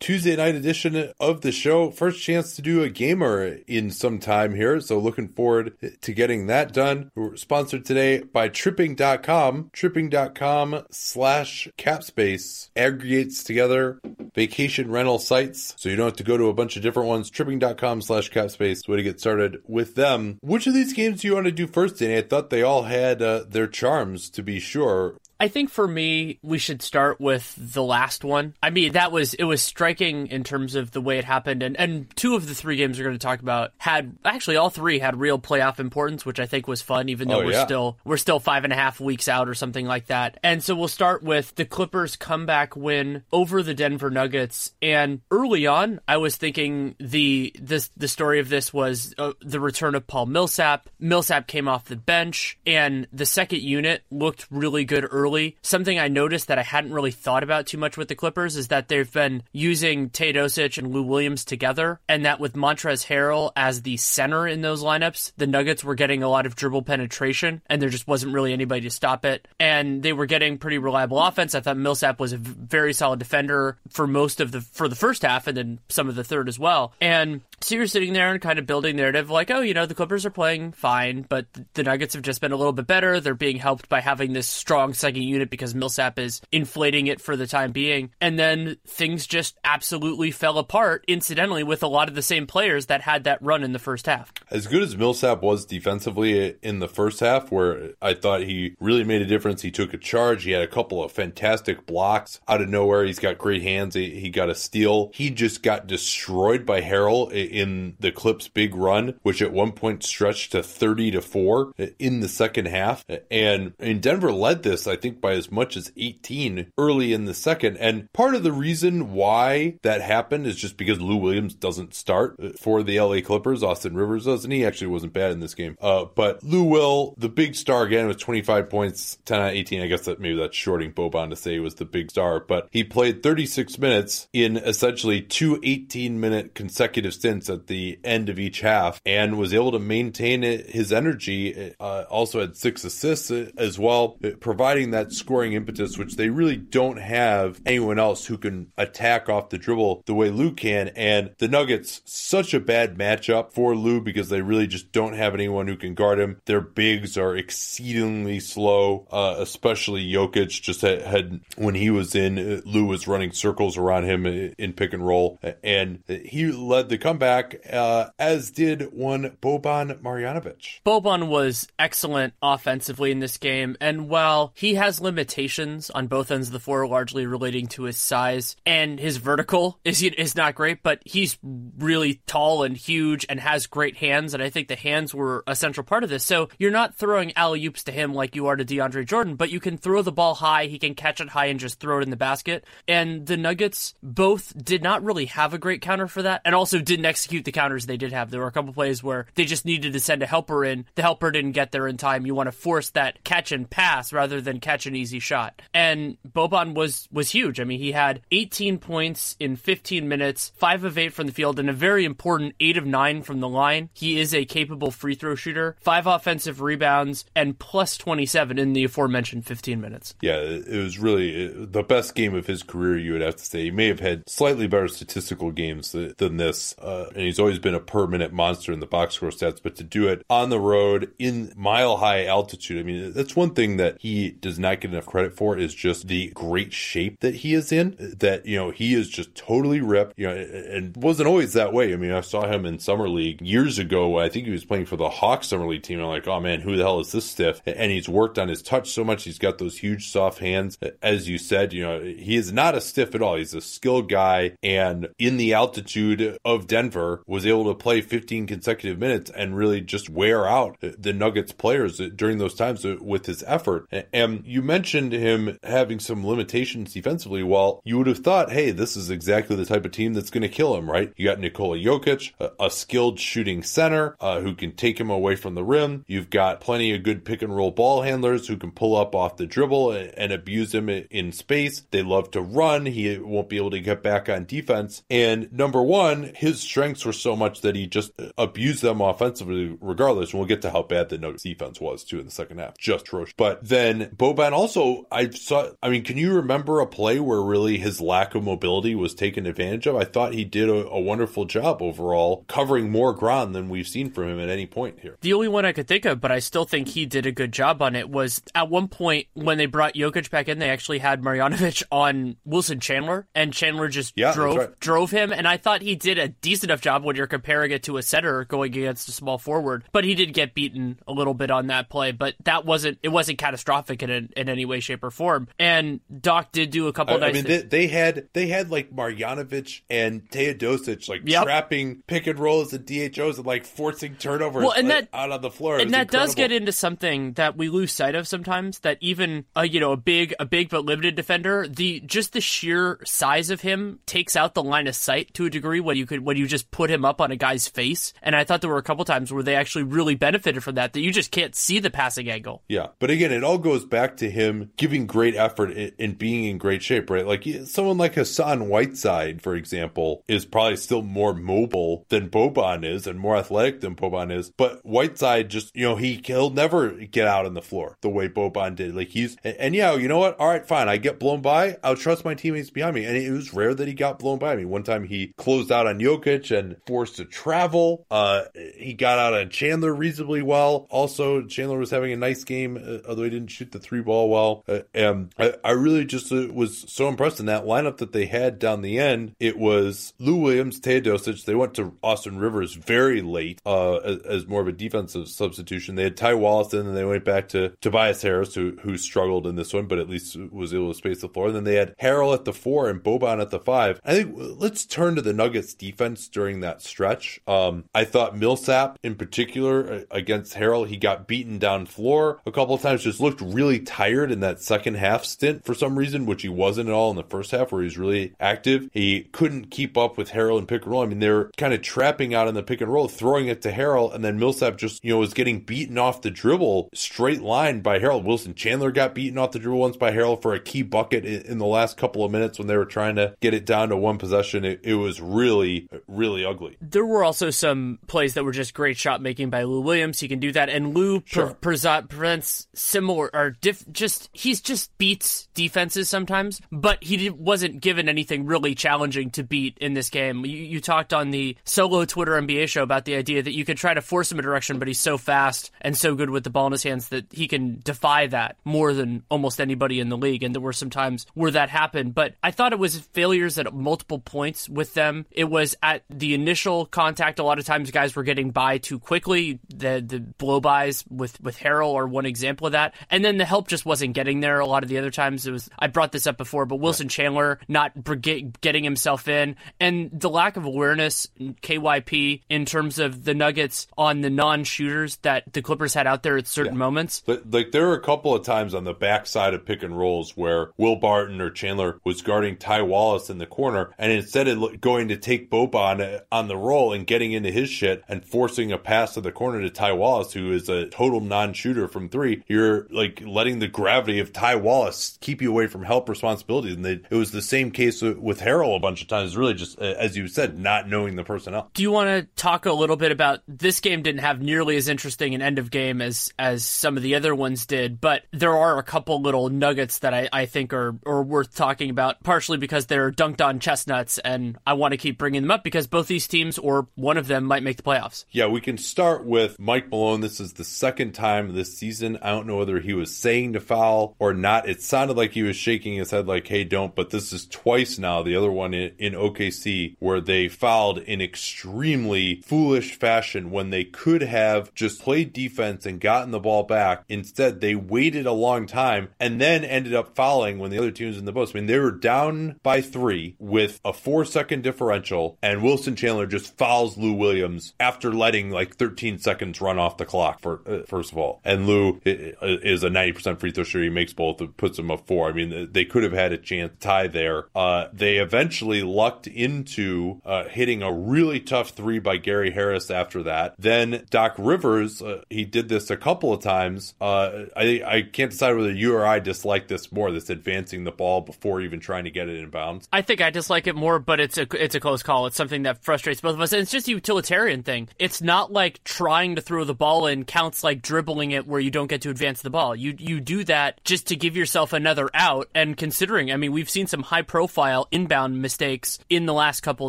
Tuesday night edition of the show. First chance to do a gamer in some time here. So looking forward to getting that done. We're sponsored today by tripping.com. Tripping.com slash capspace aggregates together vacation rental sites. So you don't have to go to a bunch of different ones. Tripping.com slash capspace. Way to get started with them. Which of these games do you want to do first, Danny? I thought they all had uh, their charms to be sure. I think for me, we should start with the last one. I mean, that was it was striking in terms of the way it happened, and and two of the three games we're going to talk about had actually all three had real playoff importance, which I think was fun, even though Oh, we're yeah. still we're still five and a half weeks out or something like that. And so we'll start with the Clippers' comeback win over the Denver Nuggets. And early on, I was thinking the this the story of this was uh, the return of Paul Millsap. Millsap came off the bench, and the second unit looked really good early. Something I noticed that I hadn't really thought about too much with the Clippers is that they've been using Teodosic and Lou Williams together, and that with Montrezl Harrell as the center in those lineups, the Nuggets were getting a lot of dribble penetration, and there just wasn't really anybody to stop it. And they were getting pretty reliable offense. I thought Millsap was a very solid defender for most of the for the first half, and then some of the third as well. And so you're sitting there and kind of building narrative like, oh, you know, the Clippers are playing fine, but the Nuggets have just been a little bit better. They're being helped by having this strong second unit because Millsap is inflating it for the time being. And then things just absolutely fell apart, incidentally, with a lot of the same players that had that run in the first half. As good as Millsap was defensively in the first half, where I thought he really made a difference, he took a charge. He had a couple of fantastic blocks out of nowhere. He's got great hands. He, got a steal. He just got destroyed by Harrell in the Clips' big run, which at one point stretched to 30 to 4 in the second half. And, and Denver led this, I think, by as much as 18 early in the second. And part of the reason why that happened is just because Lou Williams doesn't start for the LA Clippers. Austin Rivers does, and he actually wasn't bad in this game. Uh, but Lou Will, the big star again with 25 points, 10 out of 18. I guess that maybe that's shorting Boban to say he was the big star, but he played 36 minutes in essentially two 18 minute consecutive stints at the end of each half and was able to maintain his energy. Uh, also had six assists as well, providing that scoring impetus, which they really don't have anyone else who can attack off the dribble the way Lou can. And the Nuggets, such a bad matchup for Lou because they really just don't have anyone who can guard him. Their bigs are exceedingly slow, uh, especially Jokic. Just had, had when he was in, uh, Lou was running circles around him in pick and roll, and he led the comeback, uh, as did one Boban Marjanovic. Boban was excellent offensively in this game, and while he has limitations on both ends of the floor, largely relating to his size and his vertical is is not great, but he's really tall and huge and has great hands, and I think the hands were a central part of this. So you're not throwing alley oops to him like you are to DeAndre Jordan, but you can throw the ball high, he can catch it high and just throw it in the basket. And the Nuggets both did not really have a great counter for that, and also didn't execute the counters they did have. There were a couple plays where they just needed to send a helper in. The helper didn't get there in time. You want to force that catch and pass rather than catch an easy shot. And Boban was was huge. I mean, he had 18 points in 15 minutes, five of eight from the field, and a very important eight of nine from the line. He is a capable free throw shooter. Five offensive rebounds and plus 27 in the aforementioned 15 minutes. Yeah, it was really uh, the best game of his career, you would have to say. He may have had slightly better statistical games than this, uh, and he's always been a per minute monster in the box score stats, but to do it on the road in mile high altitude, I mean, that's one thing that he does not get enough credit for is just the great shape that he is in. That, you know, he is just totally ripped, you know, and wasn't always that way. I mean, I saw him in Summer League years ago. I think he was playing for the Hawks Summer League team. I'm like, oh man, who the hell is this stiff? And he's worked on his touch so much. He's got those huge soft hands. As you said, you know, he is not a stiff at all. He's a skilled guy. And in the altitude of Denver, was able to play 15 consecutive minutes and really just wear out the Nuggets players during those times with his effort. And you mentioned him having some limitations defensively. Well, you would have thought, hey, this is exactly the type of team that's going to kill him, right? You got Nikola Jokic, a, a skilled shooting center uh, who can take him away from the rim. You've got plenty of good pick and roll ball handlers who can pull up off the dribble and, and abuse him in space. They love to run. He won't be able to get back on defense. And number one, his strengths were so much that he just abused them offensively regardless. And we'll get to how bad the Nuggets defense was too in the second half. Just atrocious. But then Boban also, I saw, I mean, can you remember a play where really his lack of mobility was taken advantage of? I thought he did a, a wonderful job overall, covering more ground than we've seen from him at any point here. The only one I could think of, but I still think he did a good job on it, was at one point when they brought Jokic back in, they actually had Marjanovic on Wilson Chandler, and Chandler just yeah, drove right. drove him, and I thought he did a decent enough job when you're comparing it to a setter going against a small forward, but he did get beaten a little bit on that play, but that wasn't it wasn't catastrophic in, in any way, shape, or form. And Doc did do a couple. I, nice I mean, they, they, had they had like Marjanovic and Teodosic like yep. trapping pick and rolls and DHOs and like forcing turnovers well, and that, out on the floor. and that incredible. does get into something that we lose sight of sometimes. That even a you know a big a big but limited defender, the just the sheer size of him takes out the line of sight to a degree when you could when you just put him up on a guy's face. And I thought there were a couple times where they actually really benefited from that. That you just can't see the passing angle. Yeah, but again, it all goes back to him giving great effort and being in great shape, right? Like someone like Hassan Whiteside, for example, is probably still more mobile than Boban is and more athletic than Boban is. But Whiteside just, you know, he he'll never get out on the floor the way Boban did. Like he's and, and yeah, you know what? All right, fine. I get blown by. I'll trust my teammates behind me. And it was rare that he got blown by me. One time he closed out on Jokic and forced to travel. Uh, he got out on Chandler reasonably well. Also, Chandler was having a nice game, uh, although he didn't shoot the three ball well. Uh, and I, I, really just uh, was so impressed in that lineup that they had down the end. It was Lou Williams, Teodosic. They went to Austin Rivers very late uh, as, as, more of a defensive substitution. They had Ty Wallace in, and they went back to Tobias Harris, who who struggled in this one, but at least was able to space the floor. And then they had Harrell at the four and Boban at the five. I think let's turn to the Nuggets defense during that stretch. Um, I thought Millsap in particular uh, against Harrell, he got beaten down floor a couple of times, just looked really tired in that second half stint for some reason, which he wasn't at all in the first half where he was really active. He couldn't keep up with Harrell and pick and roll. I mean, they're kind of trapping out in the pick and roll, throwing it to Harrell, and then Millsap just, you know, was getting beaten off the dribble straight line by Harrell. Wilson Chandler got beaten off the dribble once by Harrell for a key bucket in the last couple of minutes when they were trying to get it down to one possession. It, it was really, really ugly. There were also some plays that were just great shot making by Lou Williams. He can do that, and Lou sure. pre- pre- prevents similar or just he's just beats defenses sometimes, but he wasn't given anything really challenging to beat in this game. You, you talked on the solo Twitter NBA show about the idea that you could try to force him a direction, but he's so fast and so good with the ball in his hands that he can defy that more than almost anybody in the league. And there were some times where that happened, but I thought it was failures at multiple points with them. It was at the initial contact. A lot of times guys were getting by too quickly. The the blow bys with with Harrell are one example of that. And then the help just wasn't getting there. A lot of the other times it was. I brought this up before, but Wilson right. Chandler not getting himself in, and the lack of awareness KYP in terms of the Nuggets on the non-shooters that the Clippers had out there at certain yeah. moments. Like there were a couple of times on the backside of pick and rolls where Will Barton or Chandler was guarding Ty Wallace in the corner, and instead of going to take Boban on the roll and getting into his shit and forcing a pass to the corner to Ty Wallace, who is a total non-shooter from three, you're like letting the gravity of Ty Wallace keep you away from help responsibilities. And they, it was the same case with Harrell a bunch of times. Really, just uh, as you said, not knowing the personnel. Do you want to talk a little bit about this game? Didn't have nearly as interesting an end of game as as some of the other ones did, but there are a couple little nuggets that I, I think are are worth talking about. Partially because they're Dunc'd On chestnuts, and I want to keep bringing them up because both these teams or one of them might make the playoffs. Yeah, we can start with Mike Malone. This is the second time this season. I don't know whether he was saying to foul or not. It sounded like he was shaking his head like, hey, don't. But this is twice now, the other one in, in OKC, where they fouled in extremely foolish fashion when they could have just played defense and gotten the ball back. Instead, they waited a long time and then ended up fouling when the other team was in the post. I mean, they were down by three with a four second differential, and Wilson Chandler just fouls Lou Williams after letting like 13 seconds run off the clock for uh, first of all. And Lou is a 90% free throw shooter. He makes both, puts them up four. I mean, they could have had a chance tie there. Uh, they eventually lucked into uh, hitting a really tough three by Gary Harris after that. Then Doc Rivers, uh, he did this a couple of times. Uh, I I can't decide whether you or I dislike this more. This advancing the ball before even trying to get it in bounds. I think I dislike it more, but it's a it's a close call. It's something that frustrates both of us, and it's just a utilitarian thing. It's not like trying to throw the ball in counts like dribbling it where you don't get to advance the ball. You you do that just to give yourself another out. And considering, I mean, we've seen some high profile inbound mistakes in the last couple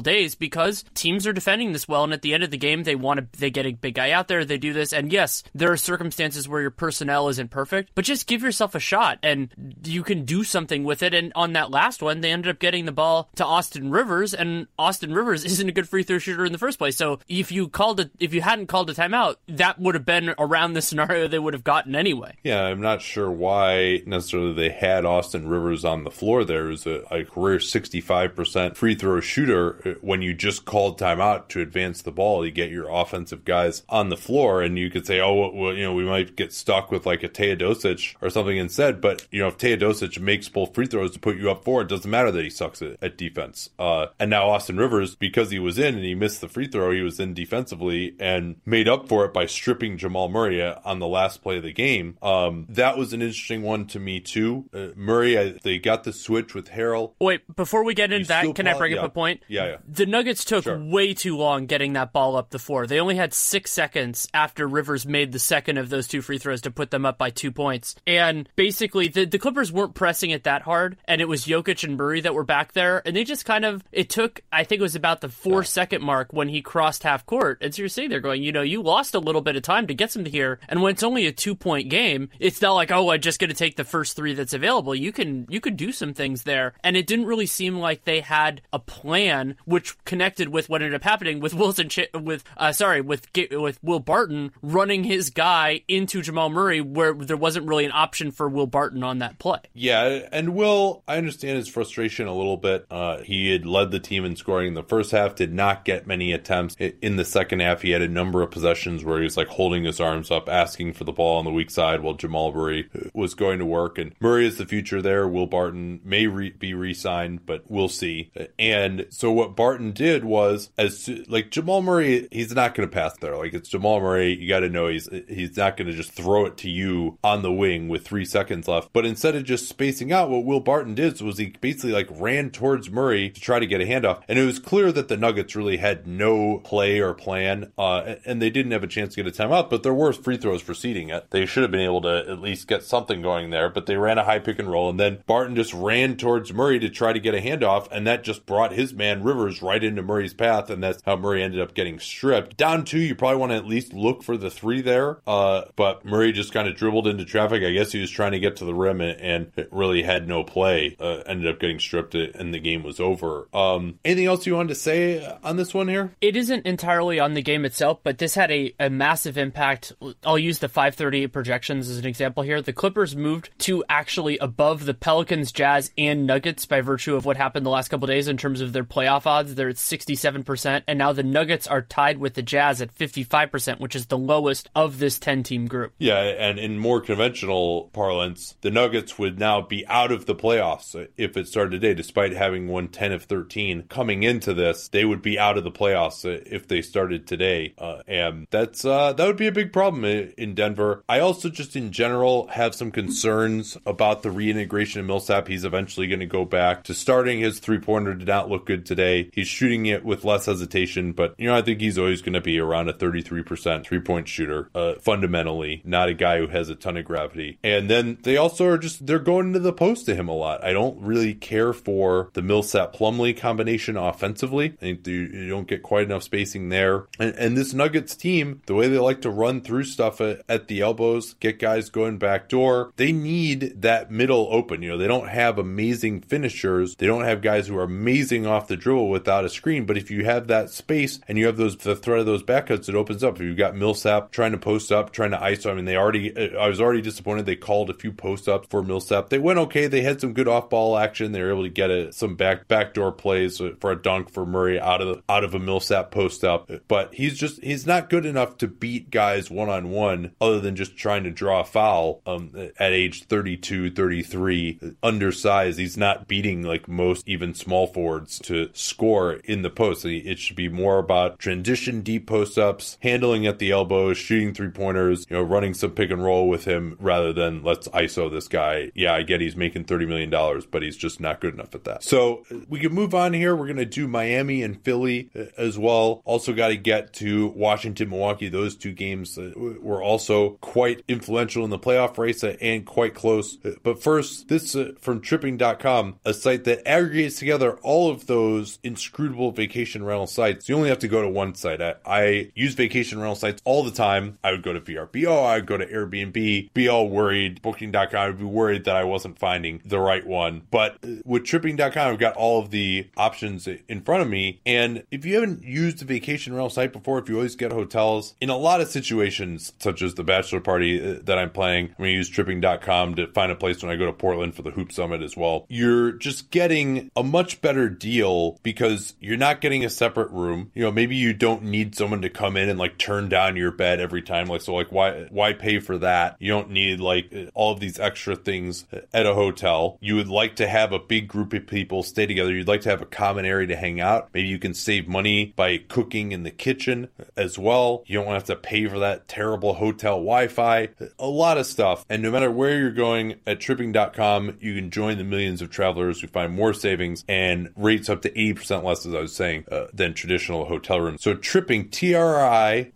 days because teams are defending this well, and at the end of the game, they want to they get a big guy out there. They do this, and yes, there are circumstances where your personnel isn't perfect, but just give yourself a shot, and you can do something with it. And on that last one, they ended up getting the ball to Austin Rivers, and Austin Rivers isn't a good free throw shooter in the first place. So if you called it, if you hadn't called a timeout, that would have been around the scenario they would have gotten anyway. Yeah, I'm not sure why necessarily they had Austin Rivers on the floor there. It a, a career 65% free throw shooter. When you just called timeout to advance the ball, you get your offensive guys on the floor, and you could say, oh, well, you know, we might get stuck with like a Teodosic or something instead. But, you know, if Teodosic makes both free throws to put you up four, it doesn't matter that he sucks at, at defense. Uh, and now Austin Rivers, because he was in and he missed the free throw, he was in defensively and made up for it by stripping Jamal Murray on the last play of the game. Um, that was an interesting one to me too. Uh, Murray, I, they got the switch with Harrell. Wait, before we get into that, can I bring yeah. up a point? Yeah, yeah. The Nuggets took Sure. way too long getting that ball up the floor. They only had six seconds after Rivers made the second of those two free throws to put them up by two points. And basically, the, the Clippers weren't pressing it that hard, and it was Jokic and Murray that were back there, and they just kind of, it took, I think it was about the four second mark when he crossed half court. And so you're sitting there going, you know, you lost a little bit of time to get something here, and when it's only a two point game, it's not like, oh, I'm just going to take the first three that's available. You can, you could do some things there. And it didn't really seem like they had a plan, which connected with what ended up happening with Wilson, Ch- with, uh, sorry, with, with Will Barton running his guy into Jamal Murray where there wasn't really an option for Will Barton on that play. Yeah, and Will, I understand his frustration a little bit. Uh, he had led the team in scoring in the first half, did not get many attempts. In the second half, he had a number of possessions where he was like holding his arms up, asking for the ball on the weak side while Jamal Murray was going to work. And Murray is the future there. Will Barton may re- be re signed, but we'll see. And so what Barton did was, as like Jamal Murray, he's not going to pass there. Like it's Jamal Murray, you got to know he's he's not going to just throw it to you on the wing with three seconds left. But instead of just spacing out, what Will Barton did was he basically like ran towards Murray to try to get a handoff, and it was clear that the Nuggets really had no play or plan, uh, and they didn't have a chance to get a timeout. But there were free throws preceding it. They should have been able to at least get something going there. But they ran a high pick and roll, and then Barton just ran towards Murray to try to get a handoff, and that just brought his man Rivers right into Murray's path, and that's how Murray ended up getting stripped. Down two, you probably want to at least look for the three there, uh, but Murray just kind of dribbled into traffic. I guess he was trying to get to the rim and, and it really had no play. Uh, ended up getting stripped, and the game was over. Um, anything else you wanted to say on this one here? It isn't entirely on the game itself, but this had a, a massive impact. I'll use the 538 projections as an example here. The Clippers moved to actually above the Pelicans, Jazz, and Nuggets by virtue of what happened the last couple days in terms of their playoff odds. They're at 67%, and now the Nuggets are tied with the Jazz at 55%, which is the lowest of this 10 team group. Yeah, and in more conventional parlance, the Nuggets would now be out of the playoffs if it started today, despite having won 10 of 13 coming into this. They would be out of the playoffs if they started today. Uh, and that's uh, that would be a big problem in Denver. I also just in general have some concerns about the reintegration of Millsap. He's eventually going to go back to starting. His three pointer did not look good today. He's shooting it with less hesitation, but you know, I think he's always going to be around a 33% three point shooter, uh, fundamentally, not a guy who has a ton of gravity. And then they also are just, they're going into the post to him a lot. I don't really care for the Millsap Plumley combination offensively. I think you don't get quite enough spacing there. And, and this Nuggets team, the way they like to run through stuff at, at the elbows, get guys going back door. They need that middle open. You know, they don't have amazing finishers. They don't have guys who are amazing off the dribble without a screen. But if you have that space and you have those the threat of those back cuts, it opens up. If you've got Millsap trying to post up, trying to ISO. I mean, they already. I was already disappointed. They called a few post ups for Millsap. They went okay. They had some good off ball action. They were able to get a, some back backdoor plays for a dunk for Murray out of the, out of a Millsap post up. But he's just he's not good enough to beat guys one on one, other than just trying to draw a foul. Um, at age 32, 33, undersized. He's not beating like most even small forwards to score in the post. It should be more about transition deep post ups, handling at the elbows, shooting three pointers, you know, running some pick and roll with him rather than let's ISO this guy. Yeah, I get he's making $30 million, but he's just not good enough at that. So we can move on here. We're going to do Miami and Philly uh, as well. Also got to get to Washington, Milwaukee. Those two games uh, were also quite influential in the playoff race uh, and quite close. But first, this from tripping.com, a site that aggregates together all of those inscrutable vacation rental sites. You only have to go to one site. I, I use vacation rental sites all the time. I would go to VRBO, I would go to Airbnb, be all worried. Booking.com, I'd be worried that I wasn't finding the right one. But with tripping.com, I've got all of the options in front of me. And if you haven't used a vacation rental site before, if you always get hotels, in a lot of situations, such as the bachelor party uh, that I'm playing, I'm going to use tripping.com to find a place when I go to Portland for the Hoop Summit as well. You're just getting a much better deal because you're not getting a separate room. You know, maybe you don't need someone to come in and like turn down your bed every time. Like, so like, why, why pay for that? You don't need like all of these extra things at a hotel. You would like to have a big group of people stay together. You'd like to have a common area to hang out. Maybe you can save money by cooking in the kitchen as well. You don't have to pay for that terrible hotel Wi Fi. A lot of stuff. And no matter where you're going at tripping.com, you can join the millions of travelers who find more savings and rates up to 80% less, as I was saying, uh, than traditional hotel rooms. So tripping, T-R-I-P-P-I-N-G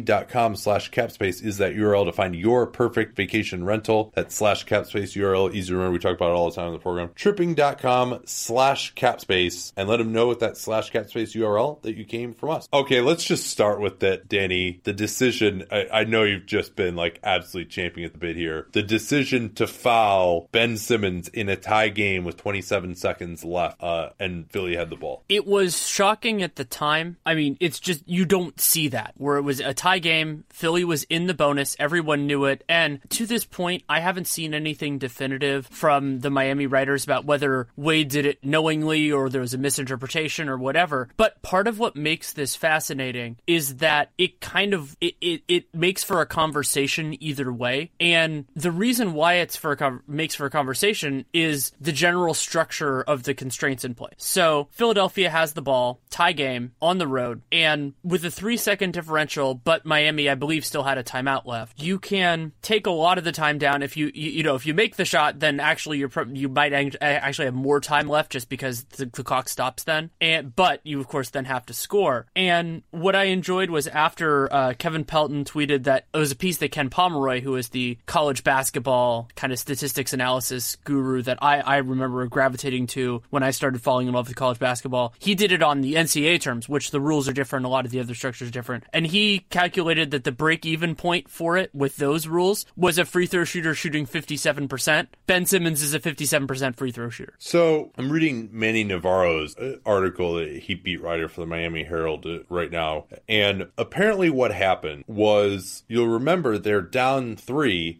dot com slash capspace is that URL to find your perfect vacation rental. That slash capspace URL, easy to remember. We talk about it all the time in the program. Tripping.com slash capspace and let them know with that slash capspace URL that you came from us. Okay, let's just start with that, Danny. The decision, I, I know you've just been like absolutely champing at the bit here. The decision to foul Ben Simmons in a tie game with 27 seconds left, uh, and Philly had the ball. It was shocking at the time. I mean, it's just, you don't see that where it was a tie game. Philly was in the bonus. Everyone knew it. And to this point, I haven't seen anything definitive from the Miami writers about whether Wade did it knowingly or there was a misinterpretation or whatever. But part of what makes this fascinating is that it kind of, it, it, it makes for a conversation either way. And the reason why it's for a, makes for a conversation is the general structure of the constraints in play. So Philadelphia has the ball, tie game on the road, and with a three second differential, but Miami, I believe, still had a timeout left. You can take a lot of the time down if you you, you know if you make the shot, then actually you're you might actually have more time left just because the, the clock stops then. And but you of course then have to score. And what I enjoyed was after uh, Kevin Pelton tweeted that it was a piece that Ken Pomeroy, who is the college basketball kind of statistics analysis guru that I I remember gravitating to when I started falling in love with college basketball. He did it on the NCAA terms, which the rules are different. A lot of the other structures are different. And he calculated that the break even point for it with those rules was a free throw shooter shooting 57%. Ben Simmons is a 57% free throw shooter. So I'm reading Manny Navarro's uh, article, that he beat writer for the Miami Herald uh, right now. And apparently what happened was you'll remember they're down three.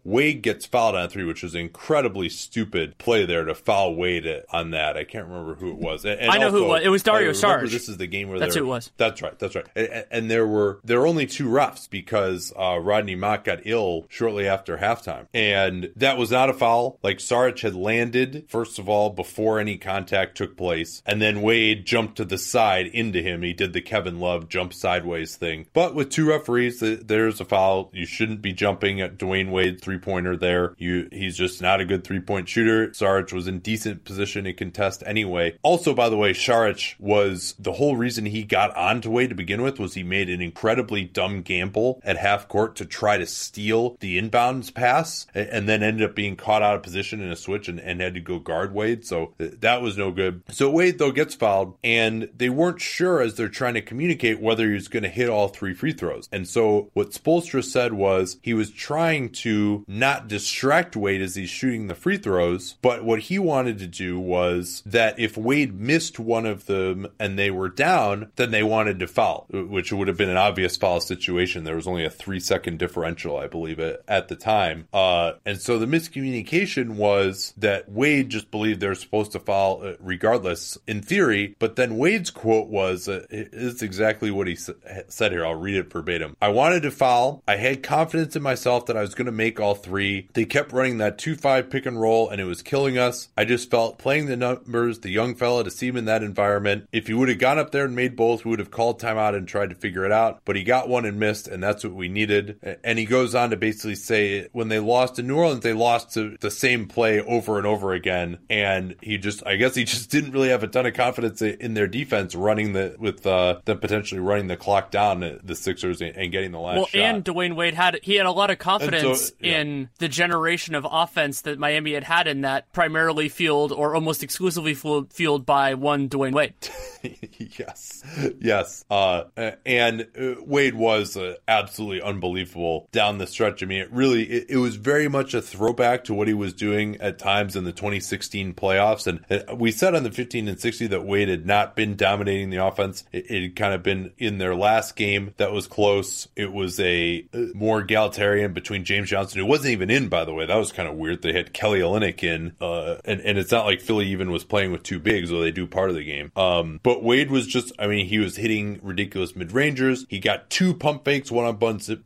Wade gets fouled on three, which is an incredibly stupid play there to foul Wade on that. I can't remember who it was. And I know also, who it was. It was Dario Saric. This is the game where that's who it was. That's right. That's right. And, and, there were there were only two refs because uh, Rodney Mott got ill shortly after halftime, and that was not a foul. Like Saric had landed first of all before any contact took place, and then Wade jumped to the side into him. He did the Kevin Love jump sideways thing. But with two referees, there's a foul. You shouldn't be jumping at Dwyane Wade three pointer there. You he's just not a good three point shooter. Saric was in decent position to contest anyway. Also, by the way, Saric was the whole reason he got onto Wade to begin with was he made an incredibly dumb gamble at half court to try to steal the inbounds pass and then ended up being caught out of position in a switch and, and had to go guard Wade. So that was no good. So Wade, though, gets fouled and they weren't sure as they're trying to communicate whether he was going to hit all three free throws. And so what Spoelstra said was he was trying to not distract Wade as he's shooting the free throws. But what he wanted to do was that if Wade missed one of them and they were down, then they wanted to foul, which would have been an obvious foul situation. There was only a three second differential, I believe, at the time. Uh, and so the miscommunication was that Wade just believed they're supposed to foul uh, regardless in theory. But then Wade's quote was, uh, "It's exactly what he said here. I'll read it verbatim. I wanted to foul. I had confidence in myself that I was going to make all three. They kept running that two five pick and roll, and it was killing us. I just felt playing the numbers, the young fella to see him in that environment. If he would have gone up there and made both, we would have called timeout and tried to figure it out. But he got one and missed, and that's what we needed. And he goes on to basically say when they lost to New Orleans, they lost to the same play over and over again. And he just, I guess he just didn't really have a ton of confidence in their defense running the with uh, them potentially running the clock down uh, the Sixers and getting the last well, shot. and Dwyane Wade had he had a lot of confidence so, yeah. in the generation of offense that Miami had had in that primarily fueled or almost exclusively fueled by one Dwyane Wade. yes, yes, uh, and uh, Wade was uh, absolutely unbelievable down the stretch. I mean, it really it, it, was very much a throwback to what he was doing at times in the 2016 playoffs. And uh, we said on the 15 and 60 that Wade had not been dominating the offense. It, it had kind of been in their last game that was close. It was a uh, more egalitarian between James Johnson, who wasn't even in, by the way. That was kind of weird. They had Kelly Olynyk in, uh, and and it's not like Philly even was playing with two bigs, though they do part of the game. Um, but Wade was just, I mean, he was hitting ridiculous mid rangers. He got two pump fakes, one on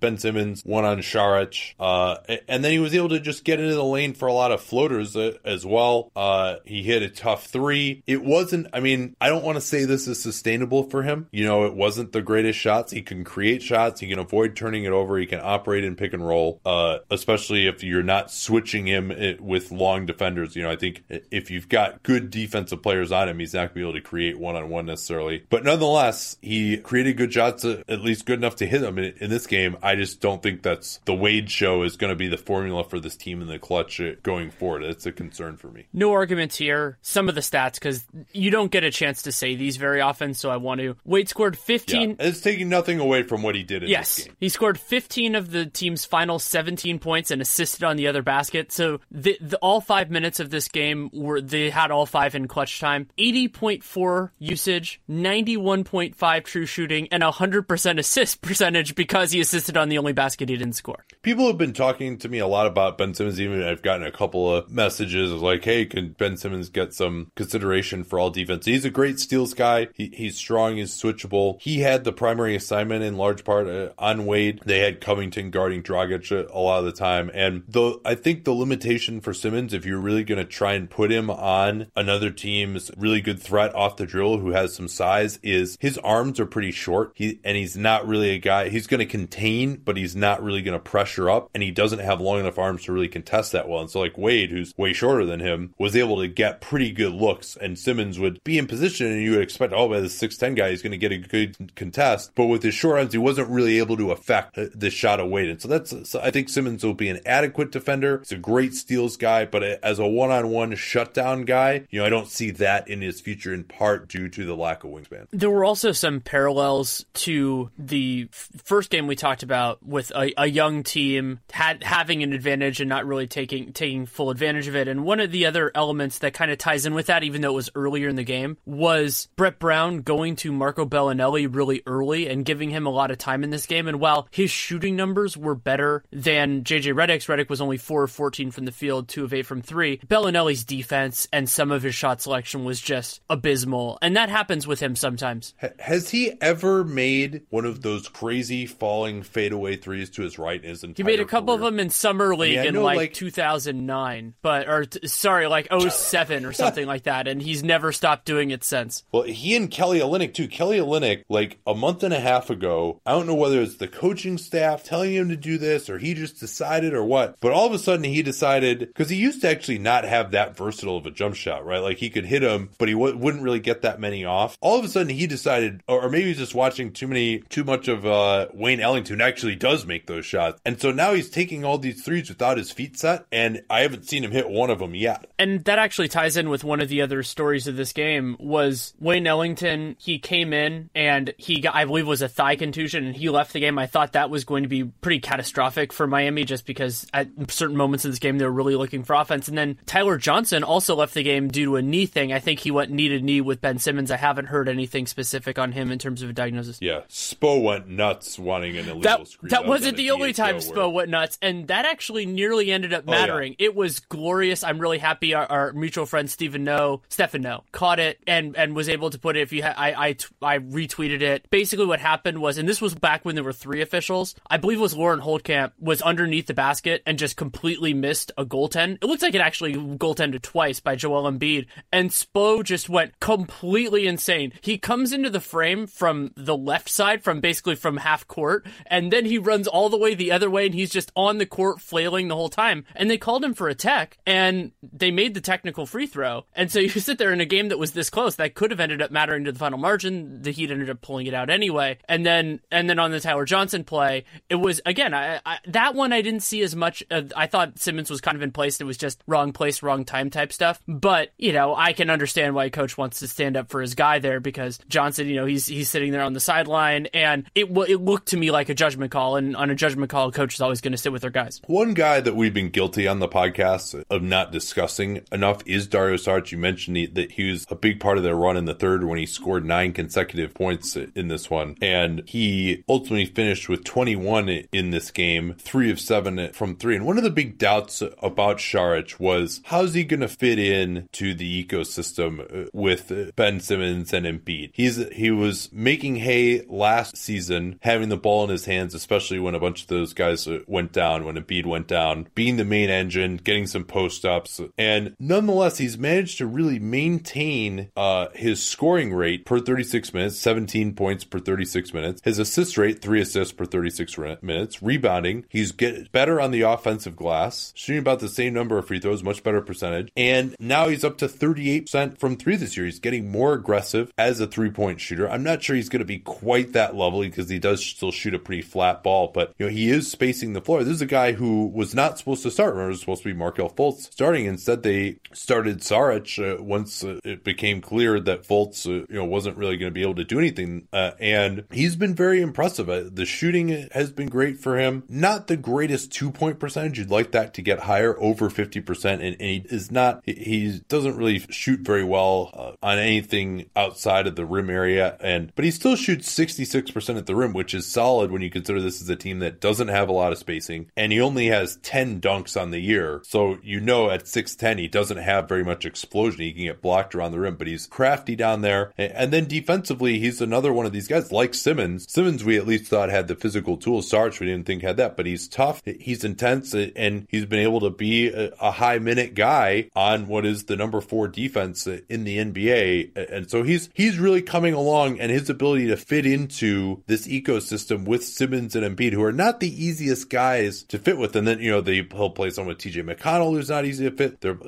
Ben Simmons, one on Saric, uh, and then he was able to just get into the lane for a lot of floaters uh, as well. Uh, he hit a tough three. It wasn't, I mean, I don't want to say this is sustainable for him. You know, it wasn't the greatest shots. He can create shots. He can avoid turning it over. He can operate in pick and roll, uh, especially if you're not switching him eh, with long defenders. You know, I think if you've got good defensive players on him, he's not going to be able to create one on one necessarily. But nonetheless, he created good shots, uh, at least good enough to hit them in, in this game. I just don't think that's the Wade show is going to be the formula for this team in the clutch uh, going forward. It's a concern for me. No arguments here. Some of the stats, because you don't get a chance to say these very often, so I want to. Wade scored 15. Yeah, it's taking nothing away from what he did in yes, this game. He scored 15 of the team's final 17 points and assisted on the other basket. So the, the, all five minutes of this game were they had all five in clutch time. 80.4 usage, 91.5 true shooting, and 100% assist percentage because he assisted on the only basket he didn't score. People have been talking to me a lot about Ben Simmons. Even I've gotten a couple of messages of like, "Hey, can Ben Simmons get some consideration for all defense?" He's a great steals guy. He, he's strong. He's switchable. He had the primary assignment in large part uh, on Wade. They had Covington guarding Dragic a lot of the time, and the I think the limitation for Simmons, if you're really going to try and put him on another team's really good threat off the drill who has some size, is his arms are pretty short. He and he's not really a guy. He's going to contain, but he's not really going to pressure up, and he doesn't have long enough arms to really contest that well. And so, like Wade, who's way shorter than him, was able to get pretty good looks, and Simmons would be in position, and you would expect, oh, by the six ten guy, he's going to get a good contest. But with his short arms, he wasn't really able to affect the shot of Wade. And so that's so I think Simmons will be an adequate defender. He's a great steals guy, but as a one on one shutdown guy, you know, I don't see that in his future in part due to the lack of wingspan. There were also some parallels to the first game we talked about with a, a young team had having an advantage and not really taking taking full advantage of it. And one of the other elements that kind of ties in with that, even though it was earlier in the game, was Brett Brown going to Marco Belinelli really early and giving him a lot of time in this game. And while his shooting numbers were better than JJ Redick's, Redick was only 4 of 14 from the field, 2 of 8 from 3. Belinelli's defense and some of his shot selection was just abysmal. And that happens with him sometimes. Has he ever made one of those crazy falling fadeaway threes to his right in his entire He made a couple career? of them in Summer League I mean, I in like, like, 2009, but, or t- sorry, like 07 or something like that. And he's never stopped doing it since. Well, he and Kelly Olynyk, too. Kelly Olynyk, like a month and a half ago, I don't know whether it's the coaching staff telling him to do this or he just decided or what, but all of a sudden he decided because he used to actually not have that versatile of a jump shot, right? Like he could hit him, but he w- wouldn't really get that many off. All of a sudden, he decided, or maybe he's just watching too many, too much of uh, Wayne Ellington actually does make those shots. And so now he's taking all these threes without his feet set, and I haven't seen him hit one of them yet. And that actually ties in with one of the other stories of this game was Wayne Ellington. He came in and he got, I believe, was a thigh contusion, and he left the game. I thought that was going to be pretty catastrophic for Miami, just because at certain moments in this game they were really looking for offense. And then Tyler Johnson also left the game due to a knee thing. I think he went knee to knee with Ben Simmons. I haven't heard anything specific on him in terms of a diagnosis. Yeah, Spo went nuts wanting an illegal that, screen. That wasn't the only time Spo where... went nuts, and that actually nearly ended up mattering. Oh, yeah. It was glorious. I'm really happy our, our mutual friend Stephen No, Stefan No, caught it and and was able to put it. If you, ha- I, I I retweeted it. Basically, what happened was, and this was back when there were three officials. I believe it was Lauren Holtkamp was underneath the basket and just completely missed a goaltend. It looks like it actually goaltended twice by Joel Embiid, and Spo just went completely insane. He comes into the frame from the left side, from basically from half court, and then he runs all the way the other way, and he's just on the court flailing the whole time. And they called him for a tech, and they made the technical free throw. And so you sit there in a game that was this close that could have ended up mattering to the final margin. The Heat ended up pulling it out anyway. And then and then on the Tyler Johnson play, it was again I, I, that one I didn't see as much. Uh, I thought Simmons was kind of in place. It was just wrong place, wrong time type stuff. But you know I can understand why coach wants to stand up for his guy there because Johnson, you know, he's he's sitting there on the sideline, and it it looked to me like a judgment call. And on a judgment call, coach is always going to sit with their guys. One guy that we've been guilty on the podcast of not discussing enough is Dario Saric. You mentioned he, that he was a big part of their run in the third when he scored nine consecutive points in this one, and he ultimately finished with 21 in this game, three of seven from three. And one of the big doubts about Saric was how's he going to fit in to the ecosystem with Ben Simmons and Embiid. He's he was making hay last season, having the ball in his hands, especially when a bunch of those guys went down, when Embiid went down, being the main engine, getting some post ups, and nonetheless, he's managed to really maintain uh, his scoring rate per 36 minutes, 17 points per 36 minutes. His assist rate, three assists per 36 minutes. Rebounding, he's get better on the offensive glass, shooting about the same number of free throws, much better percentage, and now he's up to 38% from three this year. He's getting more aggressive as a three point shooter. I'm not sure he's going to be quite that level because he does still shoot a pretty flat ball, but you know he is spacing the floor. This is a guy who was not supposed to start. Remember, it was supposed to be Markelle Fultz starting. Instead, they started Saric uh, once uh, it became clear that Fultz uh, you know wasn't really going to be able to do anything, uh, and he's been very impressive. Uh, the shooting has been great for him. Not the greatest two point percentage. You'd like that to get higher, over 50 percent, and, and he is not. He, doesn't really shoot very well uh, on anything outside of the rim area, and but he still shoots 66 percent at the rim, which is solid when you consider this is a team that doesn't have a lot of spacing, and he only has 10 dunks on the year. So you know at 6'10 he doesn't have very much explosion. He can get blocked around the rim, but he's crafty down there. And then defensively, he's another one of these guys like Simmons. Simmons, we at least thought had the physical tools. Sarge, we didn't think had that, but he's tough. He's intense, and he's been able to be a high minute guy on what is the number four defense in the NBA. And so he's he's really coming along, and his ability to fit into this ecosystem with Simmons and Embiid, who are not the easiest guys to fit with. And then you know they he'll play someone with T.J. McConnell, who's not easy to fit. There,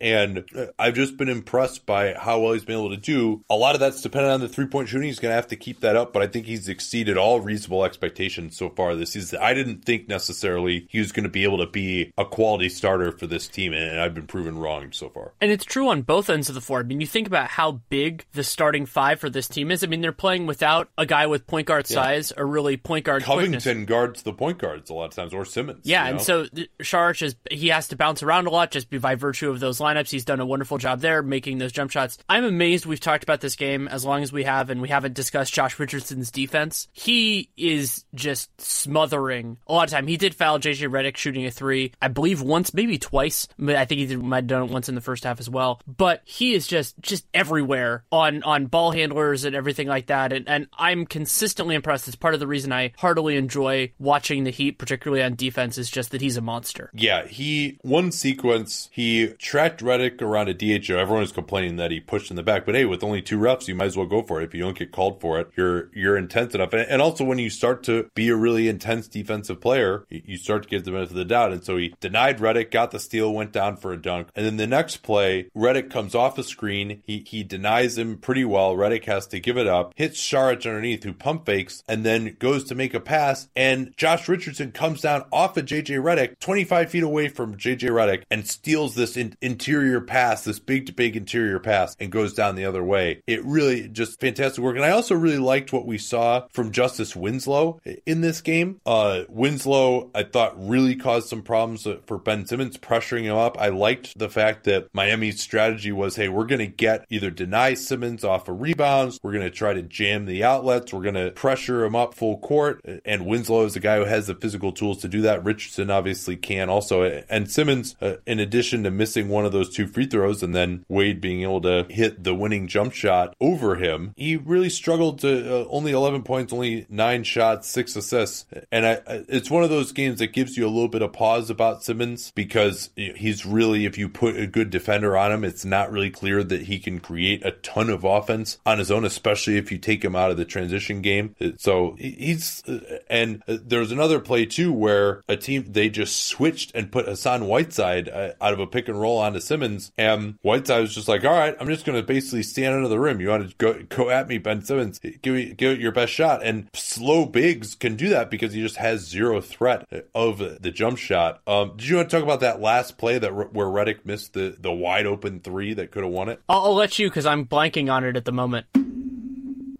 and I've just been impressed by how well he's been able to do. A lot of that's dependent on the three point shooting. He's going to have to keep that up, but I think he's exceeded all reasonable expectations so far this season. I didn't think necessarily he was going to be able to be a quality starter for this team, and I've been proven wrong so far. And it's true on both ends of the floor. I mean, you think about how big the starting five for this team is. I mean, they're playing without a guy with point guard yeah. size or really point guard. Covington quickness. guards the point guards a lot of times, or Simmons. Yeah, you know? and so Saric is he has to bounce around a lot just by virtue of those lineups. He's done a wonderful job there making those jump shots. I'm amazed we've talked about this game as long as we have, and we haven't discussed Josh Richardson's defense. He is just smothering a lot of time. He did foul JJ Redick shooting a three, I believe once, maybe twice. But I think he did, might have done it once in the first half as well. But he is just just everywhere on on ball handlers and everything like that. And and I'm consistently impressed. It's part of the reason I heartily enjoy watching the Heat, particularly on defense, is just that he's a monster. Yeah, he one sequence he tracked Redick around a DHO. Everyone was complaining that he pushed in the back, but hey, with only two refs, you might as well go for it. If you don't get called for it, you're you're intense enough. And, and also when you start to be a really intense defensive player, you start to give the benefit of the doubt. And so he denied Redick, got the steal, went down for a dunk, and then the next play, Redick comes off a screen. He he denies him pretty well. Redick has to give it up, hits Saric underneath, who pump fakes, and then goes to make a pass. And Josh Richardson comes down off of JJ Redick, 25 feet away from JJ Redick, and steals this in- interior pass, this big to big interior pass, and goes down the other way. It really just fantastic work. And I also really liked what we saw from Justice Winslow in this game. Uh, Winslow, I thought, really caused some problems for Ben Simmons, pressuring him up. I liked the fact that Miami's strategy was hey, we're going to get either deny Simmons off of rebounds, we're going to try to jam the outlets, we're going to pressure him up full court. And Winslow is a guy who has the physical tools to do that. Richardson obviously can also. And Simmons, uh, in addition to missing one of those two free throws and then Wade being able to hit the winning jump shot over him, he really struggled to uh, only 11 points, only nine shots, six assists. And I, it's one of those games that gives you a little bit of pause about Simmons because he's really, if you put a good defender on him, it's not really clear that he can create a ton of offense on his own, especially if you take him out of the transition game. So he's, and there's another play too where a team, they just switched and put Hassan Whiteside uh, out of a pick and roll onto Simmons. And Whiteside was just like, all right, I'm just going to basically stand under the rim. You want to go, go at me, Ben Simmons, give me, give it your best shot. And slow bigs can do that because he just has zero threat of the jump shot. Um, did you want to talk about that last play that where Redick missed the, the wide open three that could have won it? I'll, I'll let you because I'm blanking on it at the moment.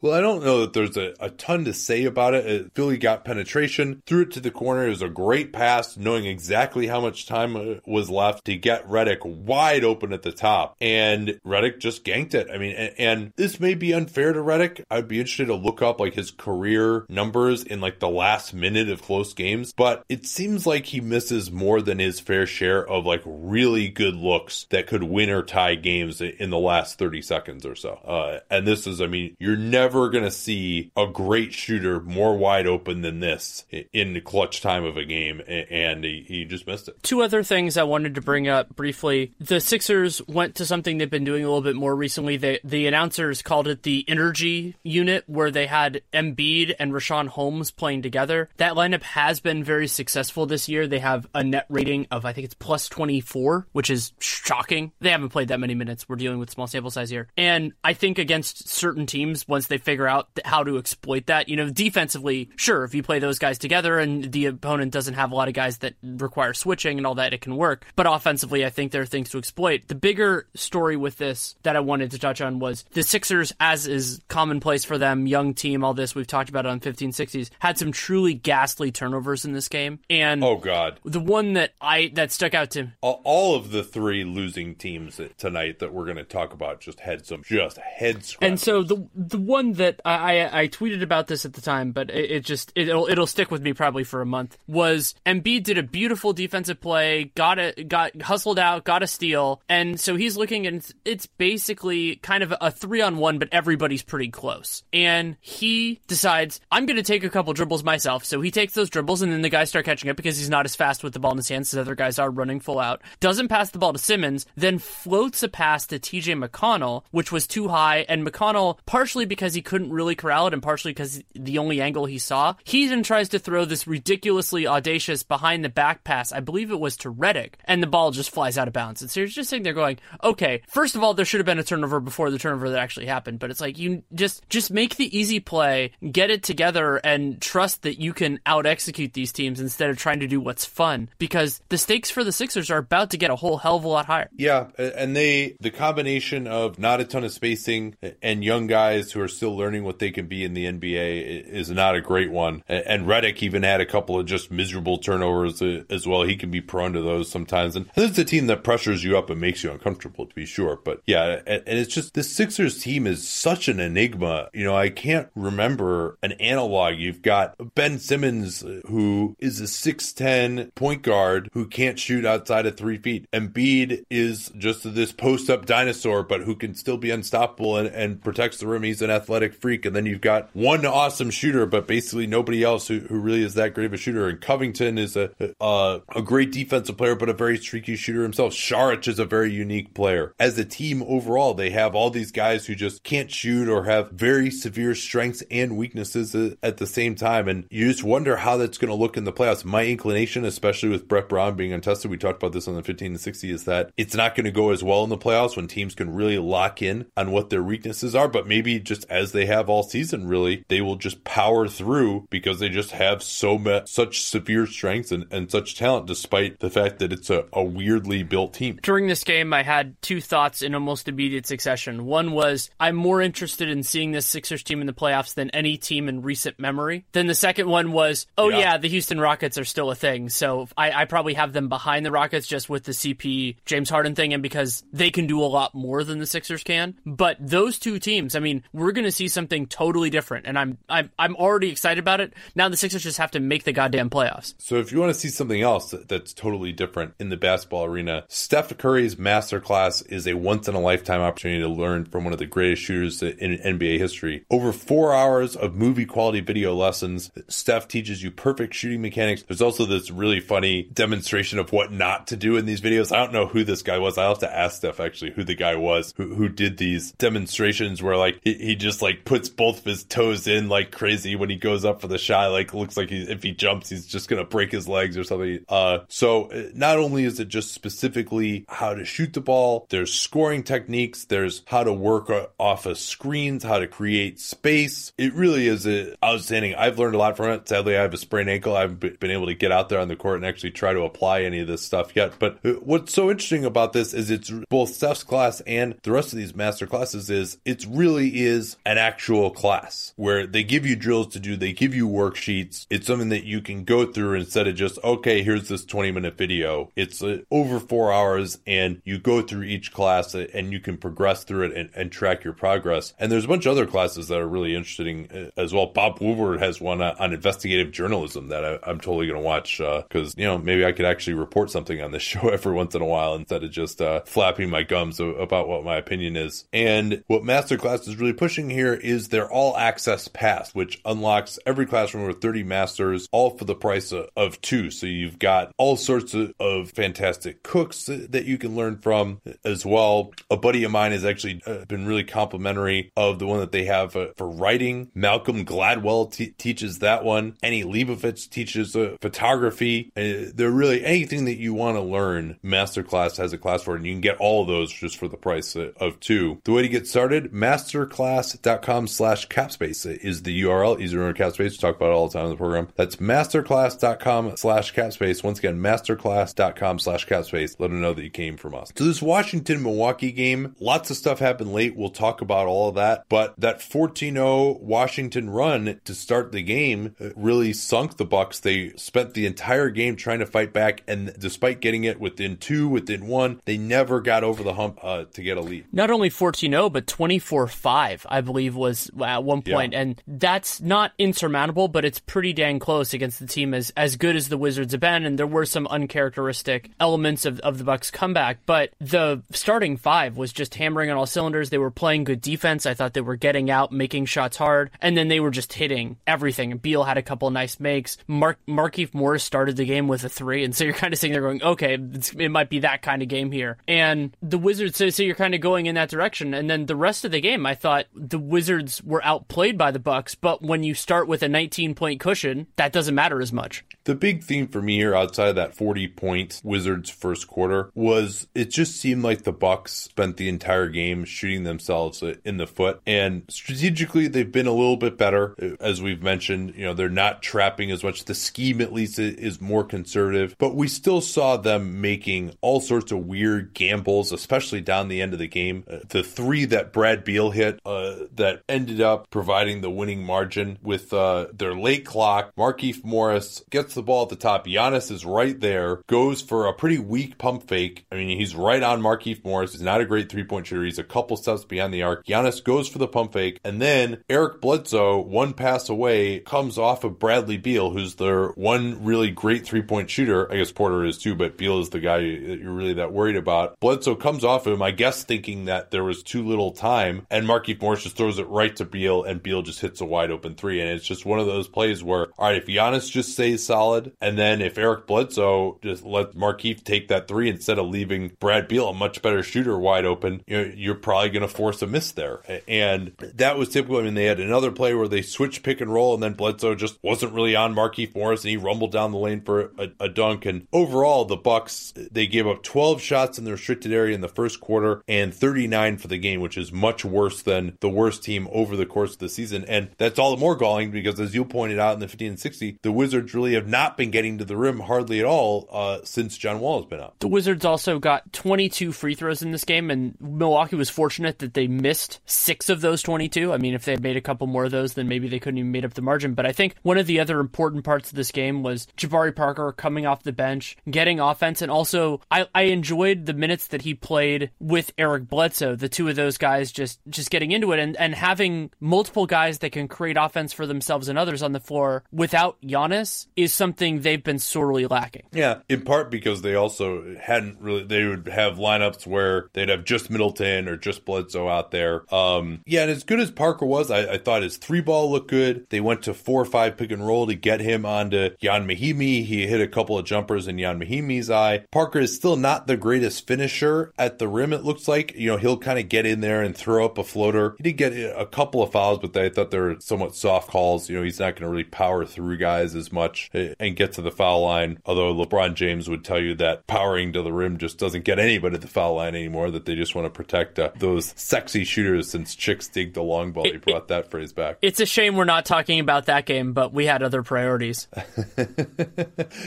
Well, I don't know that there's a, a ton to say about it. Uh, Philly got penetration, threw it to the corner. It was a great pass, knowing exactly how much time uh, was left to get Redick wide open at the top. And Redick just ganked it. I mean, and, and this may be unfair to Redick. I'd be interested to look up like his career numbers in like the last minute of close games, but it seems like he misses more than his fair share of like really good looks that could win or tie games in the last 30 seconds or so. Uh, and this is, I mean, you're never never going to see a great shooter more wide open than this in the clutch time of a game, and he, he just missed it. Two other things I wanted to bring up briefly. The Sixers went to something they've been doing a little bit more recently. They, the announcers called it the energy unit, where they had Embiid and Richaun Holmes playing together. That lineup has been very successful this year. They have a net rating of, I think it's plus 24, which is shocking. They haven't played that many minutes. We're dealing with small sample size here. And I think against certain teams, once they figure out how to exploit that. You know, defensively, sure, if you play those guys together and the opponent doesn't have a lot of guys that require switching and all that, it can work. But offensively, I think there are things to exploit. The bigger story with this that I wanted to touch on was the Sixers, as is commonplace for them, young team, all this, we've talked about on 1560s, had some truly ghastly turnovers in this game. And oh god, the one that I that stuck out to all of the three losing teams tonight that we're going to talk about just had some just head And so the the one one that I, I, I tweeted about this at the time, but it, it, just it'll it'll stick with me probably for a month. Was Embiid did a beautiful defensive play, got it, got hustled out, got a steal, and so he's looking and it's basically kind of a three on one, but everybody's pretty close. And he decides I'm going to take a couple dribbles myself. So he takes those dribbles, and then the guys start catching up because he's not as fast with the ball in his hands as other guys are running full out. Doesn't pass the ball to Simmons, then floats a pass to T.J. McConnell, which was too high, and McConnell partially because he he couldn't really corral it, and partially because the only angle he saw, he then tries to throw this ridiculously audacious behind the back pass. I believe it was to Redick, and the ball just flies out of bounds. And so you're just sitting there going, okay, first of all, there should have been a turnover before the turnover that actually happened. But it's like you just just make the easy play, get it together, and trust that you can out execute these teams instead of trying to do what's fun. Because the stakes for the Sixers are about to get a whole hell of a lot higher. Yeah, and they the combination of not a ton of spacing and young guys who are still still learning what they can be in the NBA is not a great one. And Redick even had a couple of just miserable turnovers uh, as well. He can be prone to those sometimes. And this is a team that pressures you up and makes you uncomfortable, to be sure. But yeah, and it's just the Sixers team is such an enigma. You know, I can't remember an analog. You've got Ben Simmons, uh, who is a 6'10 point guard who can't shoot outside of three feet. Embiid is just this post up dinosaur, but who can still be unstoppable and, and protects the rim. He's an athletic athletic freak, and then you've got one awesome shooter, but basically nobody else who, who really is that great of a shooter. And Covington is a a, a great defensive player, but a very streaky shooter himself. Saric is a very unique player. As a team overall, they have all these guys who just can't shoot or have very severe strengths and weaknesses at the same time, and you just wonder how that's going to look in the playoffs. My inclination, especially with Brett Brown being untested, we talked about this on the 15 to 60, is that it's not going to go as well in the playoffs when teams can really lock in on what their weaknesses are. But maybe just as they have all season, really, they will just power through because they just have so much, such severe strengths and, and such talent, despite the fact that it's a, a weirdly built team. During this game, I had two thoughts in almost immediate succession. One was I'm more interested in seeing this Sixers team in the playoffs than any team in recent memory. Then the second one was, oh yeah, yeah the Houston Rockets are still a thing. So I, I probably have them behind the Rockets just with the CP James Harden thing and because they can do a lot more than the Sixers can. But those two teams, I mean, we're going to see something totally different, and I'm I'm I'm already excited about it. Now the Sixers just have to make the goddamn playoffs. So if you want to see something else that's totally different in the basketball arena, Steph Curry's masterclass is a once in a lifetime opportunity to learn from one of the greatest shooters in NBA history. Over four hours of movie quality video lessons, Steph teaches you perfect shooting mechanics. There's also this really funny demonstration of what not to do in these videos. I don't know who this guy was. I'll have to ask Steph actually who the guy was who, who did these demonstrations where like he, he just like puts both of his toes in like crazy when he goes up for the shot. Like looks like he, if he jumps, he's just gonna break his legs or something. Uh, so uh, not only is it just specifically how to shoot the ball, there's scoring techniques, there's how to work off of screens, how to create space. It really is a, outstanding. I've learned a lot from it. Sadly, I have a sprained ankle. I haven't been able to get out there on the court and actually try to apply any of this stuff yet. But uh, what's so interesting about this is it's both Steph's class and the rest of these master classes is it really is an actual class where they give you drills to do, they give you worksheets. It's something that you can go through instead of just, okay, here's this 20 minute video. It's uh, over four hours and you go through each class and you can progress through it and, and track your progress. And there's a bunch of other classes that are really interesting uh, as well. Bob Woodward has one on investigative journalism that I, am totally going to watch because, uh, you know, maybe I could actually report something on this show every once in a while instead of just uh, flapping my gums about what my opinion is. And what Masterclass is really pushing here is their all access pass, which unlocks every classroom with 30 masters, all for the price of, of two. So you've got all sorts of, of, fantastic cooks that you can learn from as well. A buddy of mine has actually uh, been really complimentary of the one that they have uh, for writing. Malcolm Gladwell t- teaches that one. Annie Leibovitz teaches uh, photography. Uh, they're really anything that you want to learn. Masterclass has a class for and you can get all of those just for the price of two. The way to get started, masterclass.com slash capspace is the URL. Easy remember capspace. We talk about it all the time in the program. That's masterclass.com slash capspace. Once again, masterclass.com slash capspace. Let them know that you came from us. So this Washington Milwaukee game, lots of stuff happened late. We'll talk about all of that. But that 14-0 Washington run to start the game really sunk the Bucks. They spent the entire game trying to fight back, and despite getting it within two, within one, they never got over the hump uh, to get a lead. Not only 14-0, but 24-5, I believe, was at one point. Yeah. and that's not insurmountable, but it's pretty dang close against the team as as good as the Wizards have been. And there were some uncharacteristic elements of, of the Bucks' comeback, but the starting five was just hammering on all cylinders. They were playing good defense. I thought they were getting out, making shots hard, and then they were just hitting everything. Beal had a couple nice makes. Mark Markieff Morris started the game with a three, and so you're kind of sitting there going, okay, it might be that kind of game here. And the Wizards, so, so you're kind of going in that direction. And then the rest of the game, I thought the Wizards were outplayed by the Bucks, but when you start with a 19 point cushion, that doesn't matter as much. The big theme for me here outside of that 40 point Wizards first quarter was it just seemed like the Bucks spent the entire game shooting themselves in the foot. And strategically, they've been a little bit better. As we've mentioned, you know, they're not trapping as much. The scheme, at least, is more conservative, but we still saw them making all sorts of weird gambles, especially down the end of the game. Uh, the three that Brad Beal hit uh, that ended up providing the winning margin with uh, their late clock. Markieff Morris gets the ball at the top. Giannis is right there, goes for a pretty weak pump fake. I mean, he's right on Markieff Morris. He's not a great three point shooter. He's a couple steps behind the arc. Giannis goes for the pump fake, and then Eric Bledsoe, one pass away, comes off of Bradley Beal, who's their one really great three point shooter. I guess Porter is too, but Beal is the guy that you're really that worried about. Bledsoe comes off of him, I guess thinking that there was too little time, and Markieff Morris just throws throws it right to Beal, and Beal just hits a wide open three. And it's just one of those plays where, all right, if Giannis just stays solid, and then if Eric Bledsoe just let Markieff take that three instead of leaving Brad Beal, a much better shooter, wide open, you know, you're probably going to force a miss there. And that was typical. I mean, they had another play where they switched pick and roll, and then Bledsoe just wasn't really on Markieff Morris, and he rumbled down the lane for a, a dunk. And overall, the Bucks they gave up 12 shots in the restricted area in the first quarter and 39 for the game, which is much worse than the worst team over the course of the season. And that's all the more galling because, as you pointed out in the 15 and 60, the Wizards really have not been getting to the rim hardly at all uh, since John Wall has been out. The Wizards also got 22 free throws in this game, and Milwaukee was fortunate that they missed six of those 22. I mean, if they had made a couple more of those, then maybe they couldn't even made up the margin. But I think one of the other important parts of this game was Jabari Parker coming off the bench, getting offense, and also I, I enjoyed the minutes that he played with Eric Bledsoe, the two of those guys just just getting into it and, and having multiple guys that can create offense for themselves and others on the floor without Giannis is something they've been sorely lacking. Yeah, in part because they also hadn't really they would have lineups where they'd have just Middleton or just Bledsoe out there. Um, yeah, and as good as Parker was, I, I thought his three ball looked good. They went to four or five pick and roll to get him onto Ian Mahinmi. He hit a couple of jumpers in Ian Mahinmi's eye. Parker is still not the greatest finisher at the rim, it looks like. You know, he'll kind of get in there and throw up a floater. He did get a couple of fouls, but I thought they were somewhat soft calls. You know, he's not going to really power through guys as much eh, and get to the foul line. Although LeBron James would tell you that powering to the rim just doesn't get anybody to the foul line anymore, that they just want to protect uh, those sexy shooters since chicks dig the long ball. He brought that phrase back. It's a shame we're not talking about that game, but we had other priorities.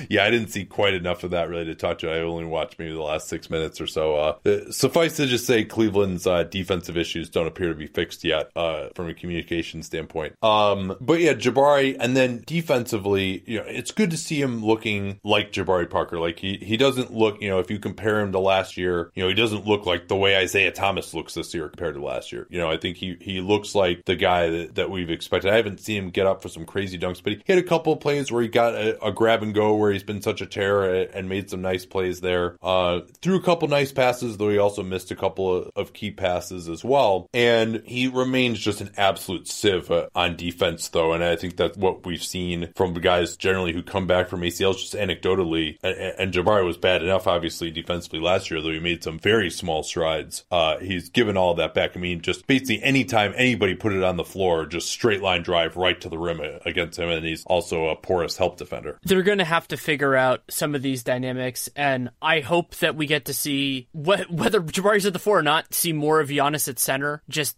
yeah, I didn't see quite enough of that really to touch it. I only watched maybe the last six minutes or so. Uh, uh, suffice to just say, Cleveland's uh, defensive issues don't appear to be fixed yet uh, from a communication standpoint. Um, but yeah, Jabari, and then defensively, you know, it's good to see him looking like Jabari Parker. Like he he doesn't look, you know, if you compare him to last year, you know, he doesn't look like the way Isaiah Thomas looks this year compared to last year. You know, I think he he looks like the guy that, that we've expected. I haven't seen him get up for some crazy dunks, but he hit a couple of plays where he got a, a grab and go where he's been such a terror and made some nice plays there. Uh, threw a couple nice passes, though he also missed a couple of, of key passes as well. And he remains just an absolute sieve uh, on defense, though. And I think that's what we've seen from guys generally who come back from ACLs, just anecdotally. And, and Jabari was bad enough, obviously, defensively last year, though he made some very small strides. Uh, he's given all that back. I mean, just basically anytime anybody put it on the floor, just straight line drive right to the rim against him. And he's also a porous help defender. They're going to have to figure out some of these dynamics. And I hope that we get to see wh- whether Jabari's at the four or not, see more of Giannis at center. Just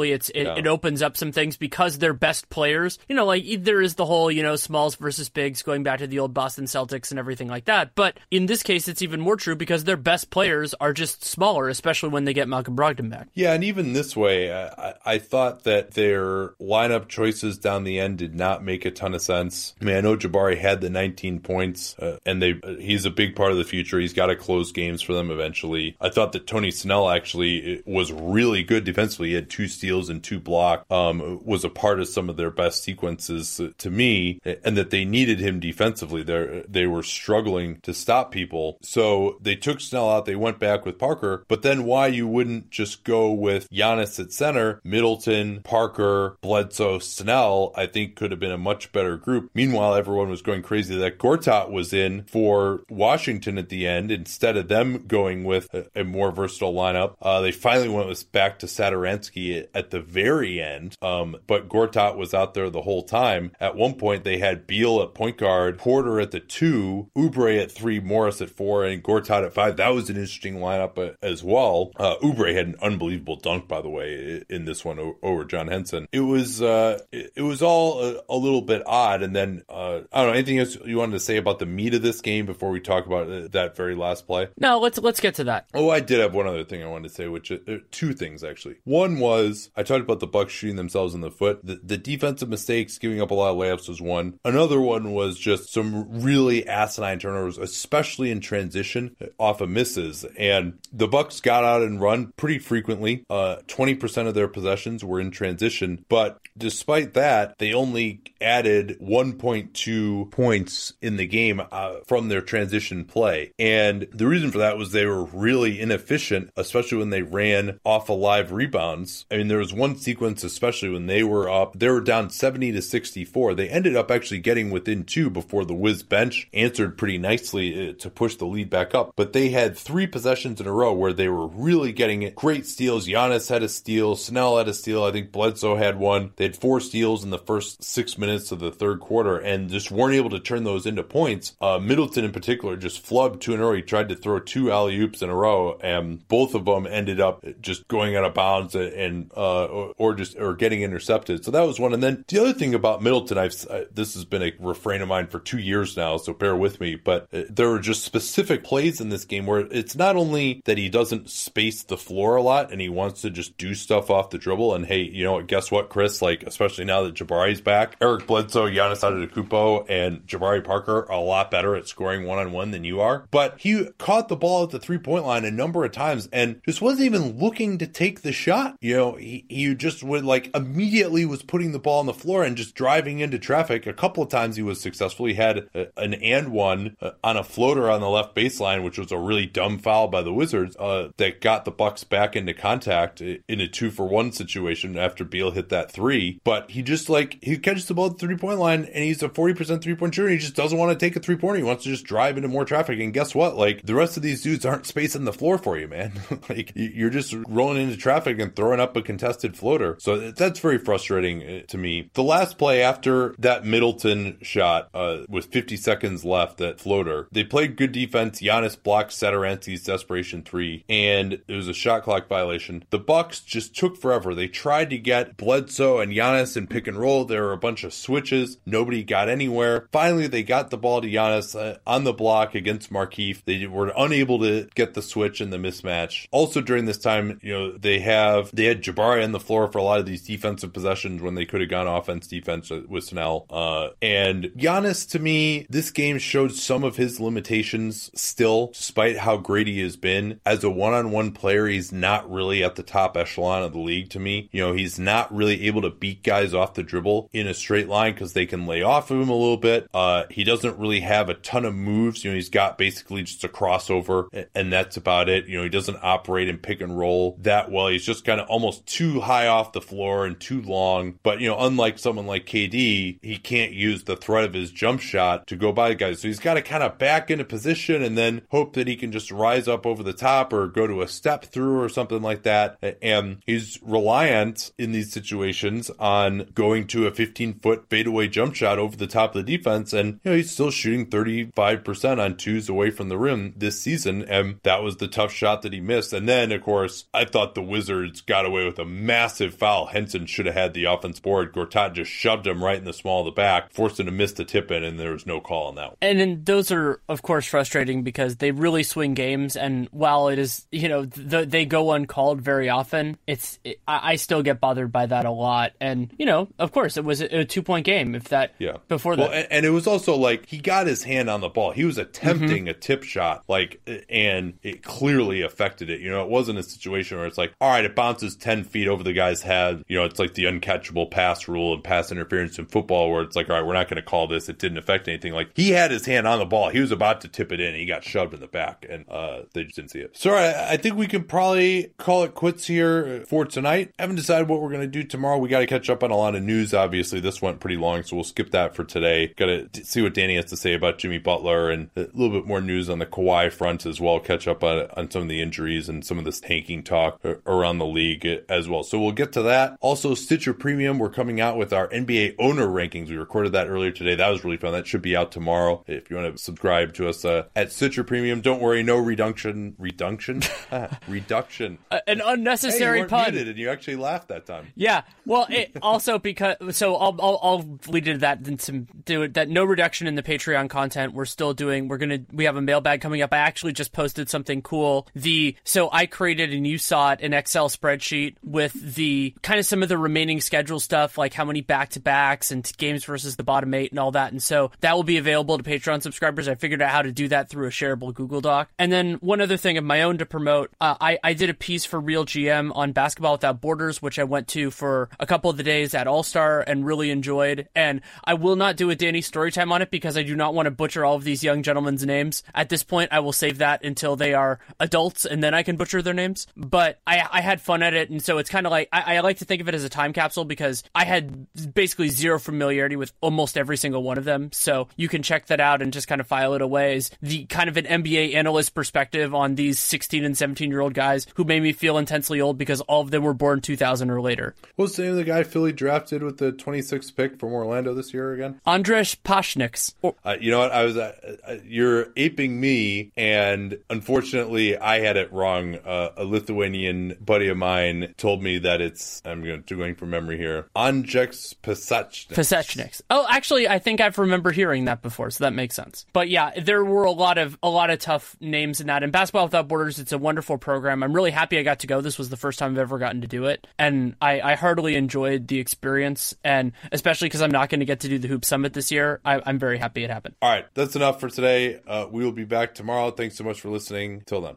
it's it, yeah. it opens up some things because they're best players. You know, like there is the whole, you know, smalls versus bigs going back to the old Boston Celtics and everything like that. But in this case, it's even more true because their best players are just smaller, especially when they get Malcolm Brogdon back. Yeah, and even this way, I, I thought that their lineup choices down the end did not make a ton of sense. I mean, I know Jabari had the 19 points, uh, and they uh, he's a big part of the future. He's got to close games for them eventually. I thought that Tony Snell actually uh, was really good defensively. He had two steals and two blocks. Um, was a part of some of their best sequences to me, and that they needed him defensively. They they were struggling to stop people, so they took Snell out. They went back with Parker, but then why you wouldn't just go with Giannis at center, Middleton, Parker, Bledsoe, Snell? I think could have been a much better group. Meanwhile, everyone was going crazy that Gortat was in for Washington at the end instead of them going with a, a more versatile lineup. Uh, they finally went with back to Satoransky at the very end, um, but Gortat was out there the whole time. At one point, they had Beal at point guard, Porter at the two, Oubre at three, Morris at four, and Gortat at five. That was an interesting lineup uh, as well. Uh, Oubre had an unbelievable dunk, by the way, in this one over John Henson. It was uh, it, was all a, a, little bit odd. And then uh, I don't know anything else you wanted to say about the meat of this game before we talk about uh, that very last play. No, let's let's get to that. Oh, I did have one other thing I wanted to say, which uh, two things actually. One was I talked about the Bucks shooting themselves in the foot. The, the defensive mistakes, giving up a lot of layups, was one. Another one was just some really asinine turnovers, especially in transition off of misses. And the Bucks got out and run pretty frequently. Uh, 20% of their possessions were in transition, but despite that, they only added 1.2 points in the game uh, from their transition play. And the reason for that was they were really inefficient, especially when they ran off of live rebounds. I mean, there was one sequence, especially when they were up, they were down 70 to 64. They ended up actually getting within two before the Wiz bench answered pretty nicely uh, to push the lead back up. But they had three possessions in a row where they were really getting it. Great steals. Giannis had a steal. Snell had a steal. I think Bledsoe had one. They had four steals in the first six minutes of the third quarter and just weren't able to turn those into points. Uh, Middleton in particular just flubbed two in a row. He tried to throw two alley oops in a row, and both of them ended up just going out of bounds and uh, or just or getting intercepted. So that was one. And then the other thing about Middleton, I've uh, this has been a refrain of mine for two years now, so bear with me. But uh, there are just specific plays in this game where it's not only that he doesn't space the floor a lot and he wants to just do stuff off the dribble. And hey, you know what? Guess what, Chris? Like especially now that Jabari's back, Eric Bledsoe, Giannis Antetokounmpo, and Jabari Parker are a lot better at scoring one on one than you are. But he caught the ball at the three point line a number of times and just wasn't even looking to take the shot. You know, he, he just would like immediately was putting the ball on the floor and just driving into traffic. A couple of times he was successful. He had a, an and one uh, on a floater on the left baseline, which was a really dumb foul by the Wizards uh, that got the Bucks back into contact in a two for one situation after Beal hit that three. But he just like he catches the ball at the three point line and he's a forty percent three point shooter. he just doesn't want to take a three pointer. He wants to just drive into more traffic. And guess what? Like the rest of these dudes aren't spacing the floor for you, man. like you're just rolling into traffic and throwing up a contested floater. So that's very frustrating uh, to me. The last play after that Middleton shot uh, with 50 seconds left, that floater, they played good defense. Giannis blocked Satoransky's desperation three, and it was a shot clock violation. The Bucks just took forever. They tried to get Bledsoe and Giannis in pick and roll. There were a bunch of switches. Nobody got anywhere. Finally, they got the ball to Giannis uh, on the block against Markieff. They were unable to get the switch and the mismatch. Also during this time, you know, they have they had Jabari on the floor for a lot of these defensive possessions when they could have gone offense defense with Snell. Uh, and Giannis, to me, this game showed some of his limitations still, despite how great he has been. As a one on one player, he's not really at the top echelon of the league to me. You know, he's not really able to beat guys off the dribble in a straight line because they can lay off of him a little bit. Uh, he doesn't really have a ton of moves. You know, he's got basically just a crossover, and that's about it. You know, he doesn't operate in pick and roll that well. He's just kind of almost too high off the floor and too long. But, you know, unlike someone like KD, he can't use the threat of his jump shot to go by guys. So he's got to kind of back into position and then hope that he can just rise up over the top or go to a step through or something like that. And he's reliant in these situations on going to a 15 foot fadeaway jump shot over the top of the defense. And, you know, he's still shooting 35% on twos away from the rim this season. And that was the tough shot that he missed. And then, of course, I thought the Wizards got away with a massive foul. Henson should have had the offense board. Gortat just shoved him right in the small of the back, forced him to miss the tip in, and there was no call on that one. And then those are, of course, frustrating because they really swing games. And while it is, you know, the, they go uncalled very often, it's it, I, I, still get bothered by that a lot. And you know, of course, it was a, a two point game. If that, yeah, before well, that, and, and, it was also like he got his hand on the ball. He was attempting mm-hmm. a tip shot, like, and it clearly affected it. You know, it wasn't a situation where it's like, all right, it bounces ten feet over the guy's head. You know, it's like the uncatchable pass rule and pass interference in football, where it's like, all right, we're not going to call this. It didn't affect anything. Like he had his hand on the ball. He was about to tip it in. He got shoved in the back, and uh, they just didn't see it. So I, I think we can probably call it quits here for tonight. I haven't decided what we're going to do tomorrow. We got to catch up on a lot of news. Obviously, this went pretty long, so we'll skip that for today. Got to see what Danny has to say about Jimmy Butler and a little bit more news on the Kawhi front as well. Catch up on, on some of the injuries and some of this tanking talk around the league as well. So we'll get to that. Also, Stitcher Premium, we're coming out with our NBA owner rankings. We recorded that earlier today. That was really fun. That should be out tomorrow. If you want to subscribe to us uh, at Stitcher Premium, don't worry, no reduction. Reduction? ah, reduction. Uh, an unnecessary hey, pun. and you actually laughed that time. Yeah. Well, it also because so I'll I'll, I'll lead into that and some do it that no reduction in the Patreon content. We're still doing. We're gonna we have a mailbag coming up. I actually just posted something cool. The so I created and you saw it an Excel spreadsheet with the kind of some of the remaining schedule stuff like how many back to backs and games versus the bottom eight and all that. And so that will be available to Patreon subscribers. I figured out how to do that through a shareable Google Doc. And then one other thing of my own to promote. Uh, I I did a piece for Real GM on Basketball Without Borders, which I went to for a couple of the days at All Star and really enjoyed. And I will not do a Danny story time on it because I do not want to butcher all of these young gentlemen's names. At this point, I will save that until they are adults and then I can butcher their names. But I, I had fun at it. And so so it's kind of like I, I like to think of it as a time capsule because I had basically zero familiarity with almost every single one of them. So you can check that out and just kind of file it away as the kind of an NBA analyst perspective on these 16 and 17 year old guys who made me feel intensely old because all of them were born 2000 or later. What's the name of the guy Philly drafted with the 26th pick from Orlando this year again? Andres Pashniks. Uh, you know what? I was uh, uh, you're aping me, and unfortunately, I had it wrong. Uh, a Lithuanian buddy of mine told me that it's I'm going to going from memory here. Andrzej Pasachnik. Pasechniks. Oh, actually, I think I've remember hearing that before, so that makes sense. But yeah, there were a lot of a lot of tough names in that. And Basketball Without Borders, it's a wonderful program. I'm really happy I got to go. This was the first time I've ever gotten to do it, and I, I heartily enjoyed the experience. And especially because I'm not going to get to do the Hoop Summit this year, I, I'm very happy it happened. All right, that's enough for today. Uh, we will be back tomorrow. Thanks so much for listening. Till then.